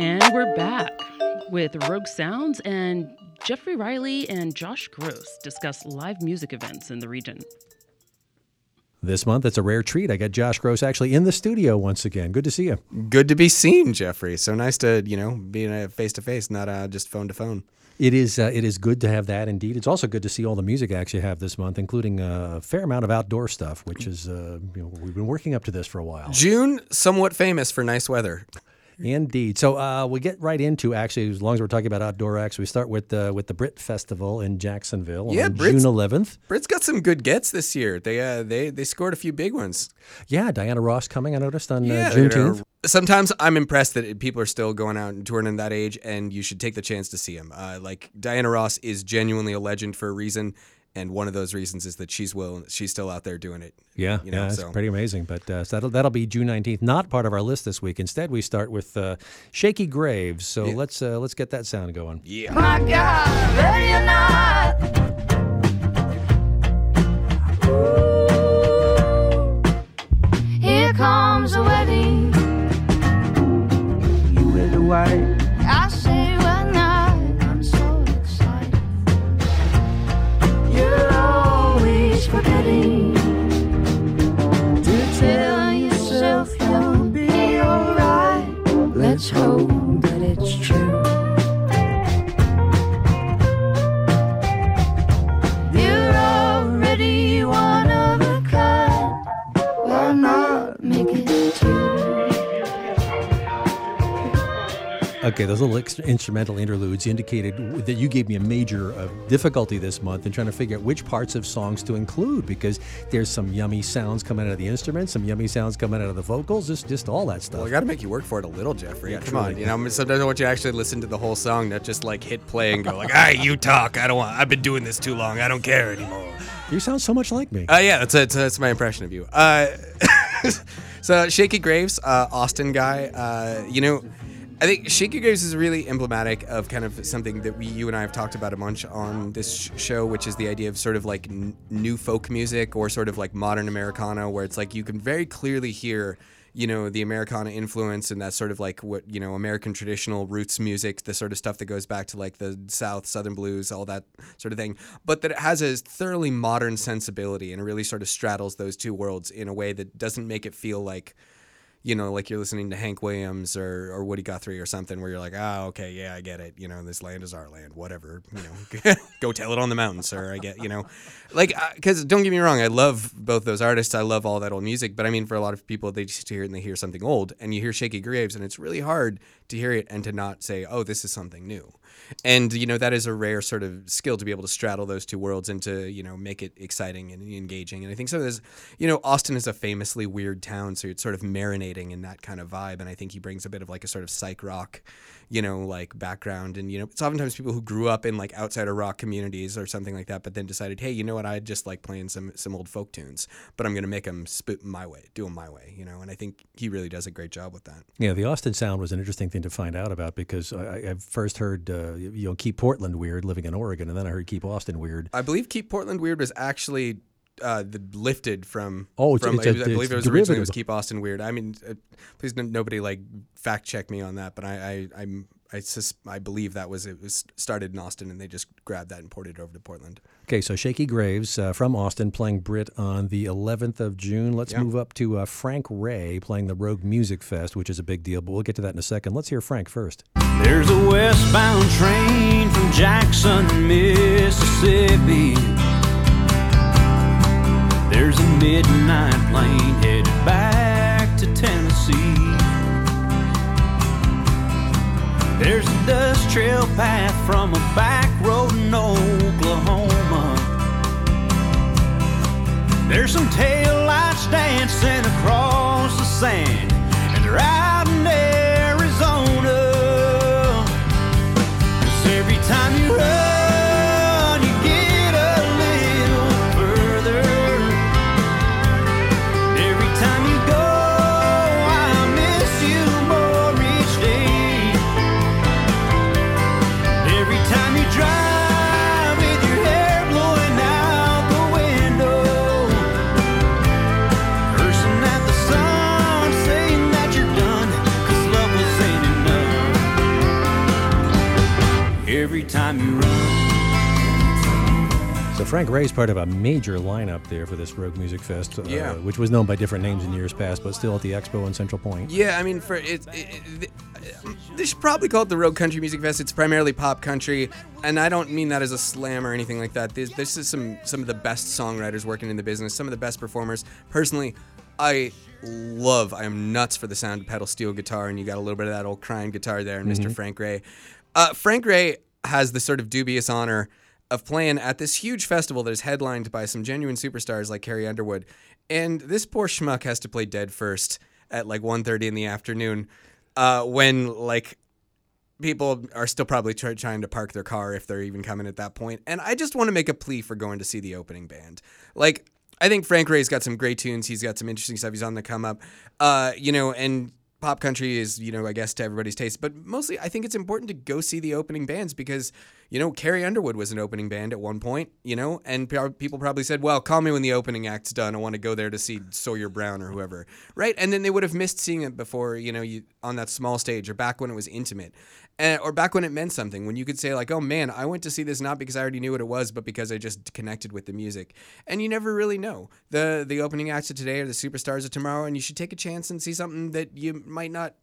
And we're back with Rogue Sounds and Jeffrey Riley and Josh Gross discuss live music events in the region. This month, it's a rare treat. I got Josh Gross actually in the studio once again. Good to see you. Good to be seen, Jeffrey. So nice to, you know, be in face to face, not uh, just phone to phone. It is uh, it is good to have that indeed. It's also good to see all the music acts you have this month, including uh, a fair amount of outdoor stuff, which is uh, you know, we've been working up to this for a while. June, somewhat famous for nice weather. Indeed. So uh, we get right into actually, as long as we're talking about outdoor acts, we start with the with the Britt Festival in Jacksonville yeah, on Britt's, June 11th. Britt's got some good gets this year. They uh, they they scored a few big ones. Yeah, Diana Ross coming. I noticed on yeah, uh, Juneteenth. Sometimes I'm impressed that people are still going out and touring in that age, and you should take the chance to see them. Uh, like Diana Ross is genuinely a legend for a reason, and one of those reasons is that she's will she's still out there doing it. Yeah, you know, yeah, so. it's pretty amazing. But uh, so that'll that'll be June nineteenth. Not part of our list this week. Instead, we start with uh, Shakey Graves. So Yeah. let's uh, let's get that sound going. Yeah. Okay, those little ex- instrumental interludes indicated that you gave me a major uh, difficulty this month in trying to figure out which parts of songs to include because there's some yummy sounds coming out of the instruments, some yummy sounds coming out of the vocals, just just all that stuff. Well, I got to make you work for it a little, Jeffrey. Yeah, Come truly. on, you know. Sometimes I want you to actually listen to the whole song, not just like hit play and go like, "All right, you talk. I don't want. I've been doing this too long. I don't care anymore." you sound so much like me. Uh, yeah, that's that's, that's my impression of you. Uh, so Shakey Graves, uh, Austin guy. Uh, you know, I think Graves is really emblematic of kind of something that we, you and I have talked about a bunch on this sh- show, which is the idea of sort of like n- new folk music or sort of like modern Americana, where it's like you can very clearly hear. You know the Americana influence and that sort of like what you know American traditional roots music, the sort of stuff that goes back to like the South, Southern blues, all that sort of thing. But that it has a thoroughly modern sensibility and really sort of straddles those two worlds in a way that doesn't make it feel like you know, like you're listening to Hank Williams or, or Woody Guthrie or something where you're like, ah, okay, yeah, I get it. You know, this land is our land, whatever. You know, go tell it on the mountain, sir. I get, you know, like, because don't get me wrong, I love both those artists. I love all that old music. But I mean, for a lot of people, they just hear it and they hear something old. And you hear Shakey Graves, and it's really hard to hear it and to not say, oh, this is something new. And, you know, that is a rare sort of skill to be able to straddle those two worlds and to, you know, make it exciting and engaging. And I think of this, you know, Austin is a famously weird town, so it's sort of marinating in that kind of vibe. And I think he brings a bit of like a sort of psych rock, you know, like background. And, you know, it's oftentimes people who grew up in like outsider rock communities or something like that, but then decided, hey, you know what, I just like playing some, some old folk tunes, but I'm to make them spit my way, do them my way, you know. And I think he really does a great job with that. Yeah, the Austin sound was an interesting thing to find out about because I, I first heard uh, you know keep Portland weird living in Oregon, and then I heard keep Austin weird. I believe Keep Portland Weird was actually uh, the, lifted from. Oh, it's- from, it's I a- believe it was originally it derivative. was Keep Austin Weird. I mean, uh, please n- nobody like fact check me on that, but I I I'm, I sus- I believe that was it was started in Austin and they just grabbed that and ported it over to Portland. Okay, so Shakey Graves uh, from Austin playing Britt on the 11th of June. Let's Yeah. move up to uh, Frank Ray playing the Rogue Music Fest, which is a big deal, but we'll get to that in a second. Let's hear Frank first. There's a westbound train from Jackson, Mississippi. There's a midnight plane trail path from a back road in Oklahoma. There's some tail lights dancing across the sand, and they're out in Arizona. 'Cause every time you run, Frank Ray is part of a major lineup there for this Rogue Music Fest, uh, Yeah. which was known by different names in years past, but still at the Expo in Central Point. Yeah, I mean, for it, it, it, they should probably call it the Rogue Country Music Fest. It's primarily pop country, and I don't mean that as a slam or anything like that. This, this is some some of the best songwriters working in the business, some of the best performers. Personally, I love, I am nuts for the sound of pedal steel guitar, and you got a little bit of that old crying guitar there, and Mr. Frank Ray. Uh, Frank Ray has the sort of dubious honor of playing at this huge festival that is headlined by some genuine superstars like Carrie Underwood. And this poor schmuck has to play Dead First at like 1.30 in the afternoon uh, when like people are still probably try- trying to park their car if they're even coming at that point. And I just want to make a plea for going to see the opening band. Like, I think Frank Ray's got some great tunes. He's got some interesting stuff. He's on the come up. Uh, you know, and pop country is, you know, I guess to everybody's taste. But mostly, I think it's important to go see the opening bands because, you know, Carrie Underwood was an opening band at one point, you know, and pe- people probably said, well, call me when the opening act's done. I want to go there to see Sawyer Brown or whoever, right? And then they would have missed seeing it before, you know, you on that small stage or back when it was intimate. Uh, or back when it meant something, when you could say like, "Oh man, I went to see this not because I already knew what it was, but because I just connected with the music." And you never really know the the opening acts of today or the superstars of tomorrow, and you should take a chance and see something that you might not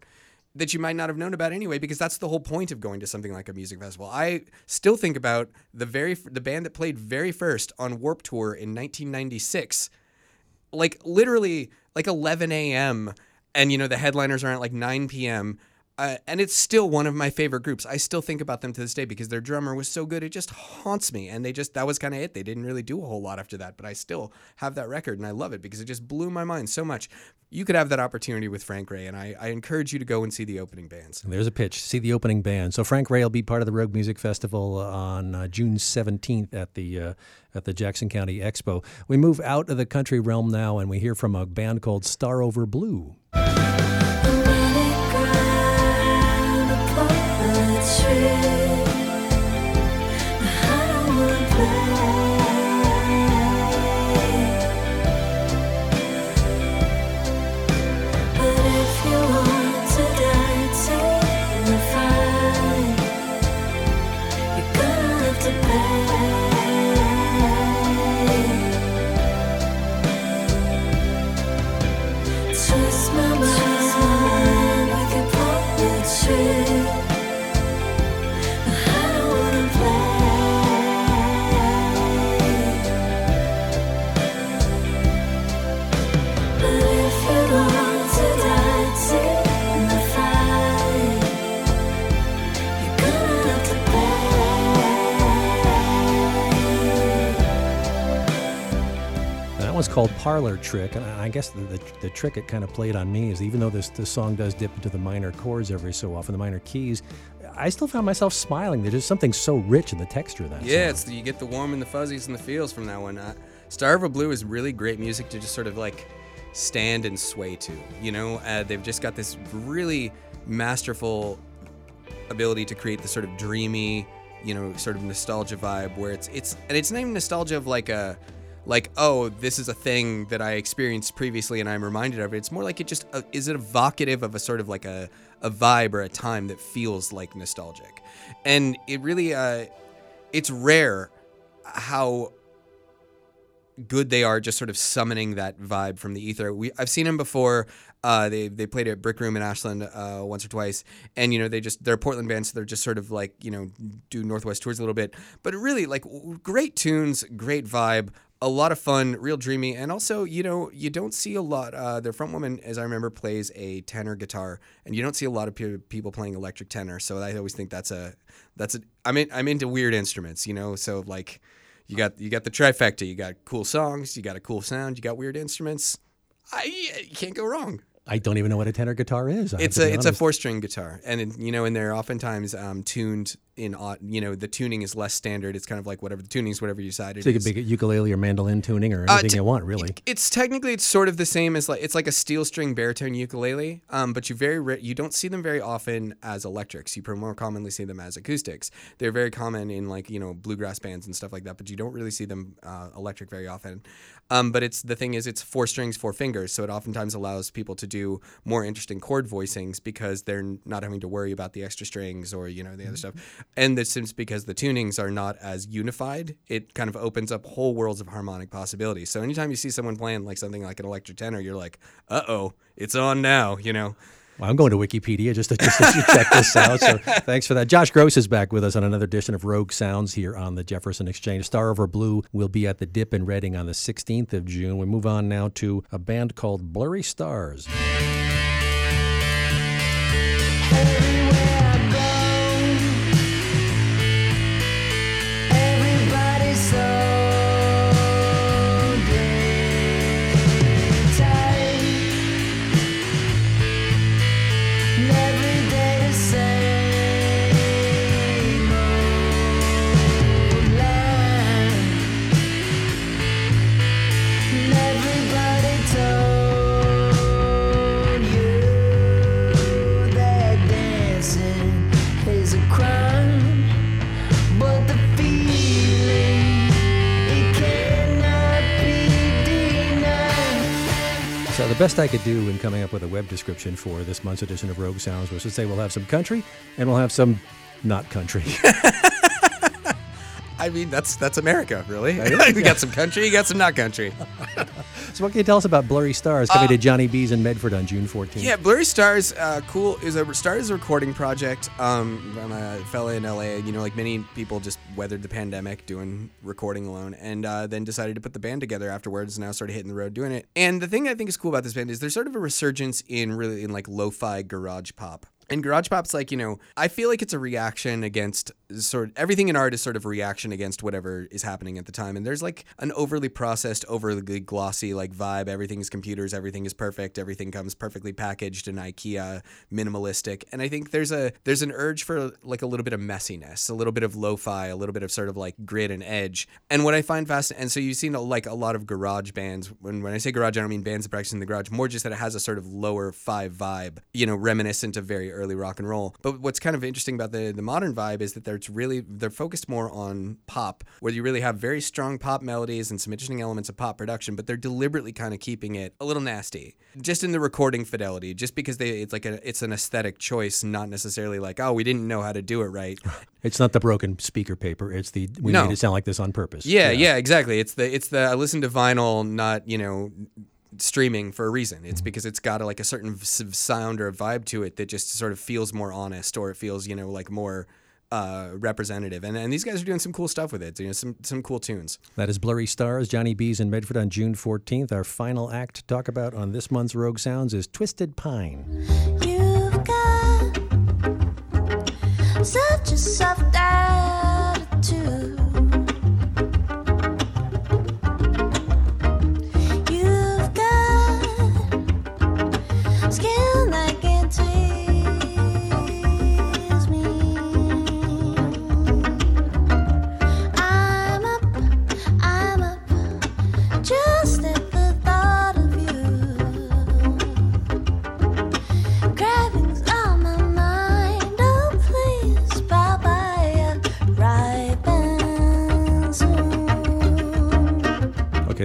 that you might not have known about anyway, because that's the whole point of going to something like a music festival. I still think about the very the band that played very first on Warped Tour in 1996 like literally like 11 a.m. and you know the headliners are at like 9 p.m. Uh, and it's still one of my favorite groups. I still think about them to this day because their drummer was so good. It just haunts me. And they just, that was kind of it. They didn't really do a whole lot after that, but I still have that record and I love it because it just blew my mind so much. You could have that opportunity with Frank Ray, and I, I encourage you to go and see the opening bands. And there's a pitch. See the opening band. So Frank Ray will be part of the Rogue Music Festival on uh, June 17th at the uh, at the Jackson County Expo. We move out of the country realm now, and we hear from a band called Starover Blue. Called Parlor Trick, and I guess the, the, the trick it kind of played on me is even though this, this song does dip into the minor chords every so often, the minor keys, I still found myself smiling. There's just something so rich in the texture of that Yeah, song. it's the, you get the warm and the fuzzies and the feels from that one. Uh, Starover Blue is really great music to just sort of like stand and sway to. You know, uh, they've just got this really masterful ability to create this sort of dreamy, you know, sort of nostalgia vibe where it's it's and it's not even nostalgia of like a like oh this is a thing that I experienced previously and I'm reminded of it. It's more like it just uh, is it evocative of a sort of like a a vibe or a time that feels like nostalgic, and it really uh, it's rare how good they are just sort of summoning that vibe from the ether. We I've seen them before. Uh, they they played at Brick Room in Ashland uh, once or twice, and you know they just they're a Portland band, so they're just sort of like you know do Northwest tours a little bit, but really like great tunes, great vibe. A lot of fun, real dreamy, and also you know you don't see a lot. Uh, their front woman, as I remember, plays a tenor guitar, and you don't see a lot of pe- people playing electric tenor. So I always think that's a that's a I'm in, I'm into weird instruments, you know. So like you got you got the trifecta. You got cool songs. You got a cool sound. You got weird instruments. I you can't go wrong. I don't even know what a tenor guitar is. I It's a it's a four string guitar, and you know, and they're oftentimes um, tuned in. You know, the tuning is less standard. It's kind of like whatever the tuning is, whatever you decide So you is. could be ukulele or mandolin tuning or Uh, anything t- you want, really. it's technically it's sort of the same as like it's like a steel string baritone ukulele, um, but you very ra- you don't see them very often as electrics. You more commonly see them as acoustics. They're very common in like you know bluegrass bands and stuff like that, but you don't really see them uh, electric very often. Um, but it's the thing is it's four strings, four fingers, so it oftentimes allows people to do more interesting chord voicings because they're not having to worry about the extra strings or you know the other stuff. And that's just because the tunings are not as unified, it kind of opens up whole worlds of harmonic possibilities. So anytime you see someone playing like something like an electric tenor, you're like, uh oh, it's on now, you know? Well, I'm going to Wikipedia just to, just to check this out. So thanks for that. Josh Gross is back with us on another edition of Rogue Sounds here on the Jefferson Exchange. Starover Blue will be at the Dip in Redding on the 16th of June. We move on now to a band called Blurry Stars. Best I could do in coming up with a web description for this month's edition of Rogue Sounds was to say we'll have some country and we'll have some not country. I mean, that's that's America, really. we got some country, you got some not country. so what can you tell us about Blurry Stars coming to Johnny B's in Medford on June 14th? Yeah, Blurry Stars, uh, cool. Is a started as a recording project. Um, I'm a fella in LA. You know, like many people, just weathered the pandemic doing recording alone, and uh, then decided to put the band together afterwards. And now started hitting the road doing it. And the thing I think is cool about this band is there's sort of a resurgence in really in like lo-fi garage pop. And garage pop's like, you know, I feel like it's a reaction against sort of everything in art is sort of reaction against whatever is happening at the time. And there's like an overly processed, overly glossy like vibe. Everything is computers, everything is perfect, everything comes perfectly packaged in IKEA, minimalistic. And I think there's a there's an urge for like a little bit of messiness, a little bit of lo-fi, a little bit of sort of like grit and edge. And what I find fascinating, and so you've seen like a lot of garage bands. When when I say garage, I don't mean bands that practice in the garage, more just that it has a sort of lower five vibe, you know, reminiscent of very early rock and roll. But what's kind of interesting about the the modern vibe is that they're it's really they're focused more on pop, where you really have very strong pop melodies and some interesting elements of pop production, but they're deliberately kind of keeping it a little nasty, just in the recording fidelity, just because they it's like a it's an aesthetic choice, not necessarily like oh we didn't know how to do it right. It's not the broken speaker paper. It's the we No. made it sound like this on purpose. Yeah, yeah, exactly. It's the it's the I listen to vinyl, not you know streaming for a reason. It's because it's got a, like a certain sound or a vibe to it that just sort of feels more honest, or it feels you know like more uh, representative. And and these guys are doing some cool stuff with it. You know, some some cool tunes. That is Blurry Stars, Johnny B's in Medford on June 14th. Our final act to talk about on this month's Rogue Sounds is Twisted Pine. You've got such a soft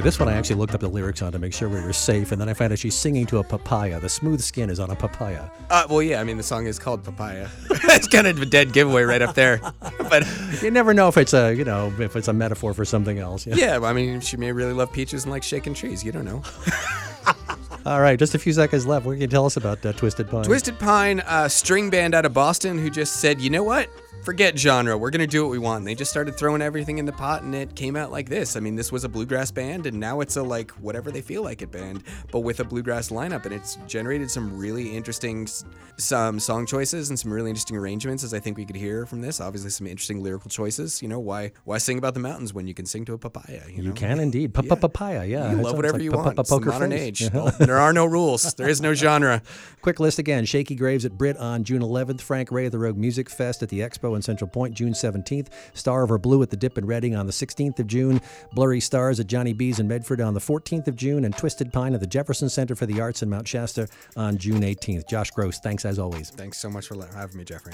this one I actually looked up the lyrics on to make sure we were safe, and then I found out she's singing to a papaya. The smooth skin is on a papaya. Uh, well, yeah, I mean the song is called Papaya. it's kind of a dead giveaway right up there, but. You never know if it's a, you know, if it's a metaphor for something else. Yeah. Yeah, well, I mean, she may really love peaches and like shaking trees. You don't know. All right, just a few seconds left. What can you tell us about uh, Twisted Pine? Twisted Pine, a string band out of Boston who just said, you know what? Forget genre. We're going to do what we want. And they just started throwing everything in the pot and it came out like this. I mean, this was a bluegrass band and now it's a like whatever they feel like it band, but with a bluegrass lineup. And it's generated some really interesting some song choices and some really interesting arrangements as I think we could hear from this. Obviously some interesting lyrical choices. You know, why why sing about the mountains when you can sing to a papaya? You, know? You can indeed. Yeah. Papaya, yeah. You love whatever like you want. It's the modern face. age. Yeah. There are no rules. There is no genre. Quick list again Shakey Graves at Britt on June 11th, Frank Ray at the Rogue Music Fest at the Expo in Central Point June 17th, Starover Blue at the Dip in Redding on the 16th of June, Blurry Stars at Johnny B's in Medford on the 14th of June, and Twisted Pine at the Jefferson Center for the Arts in Mount Shasta on June 18th. Josh Gross, thanks as always. Thanks so much for having me, Jeffrey.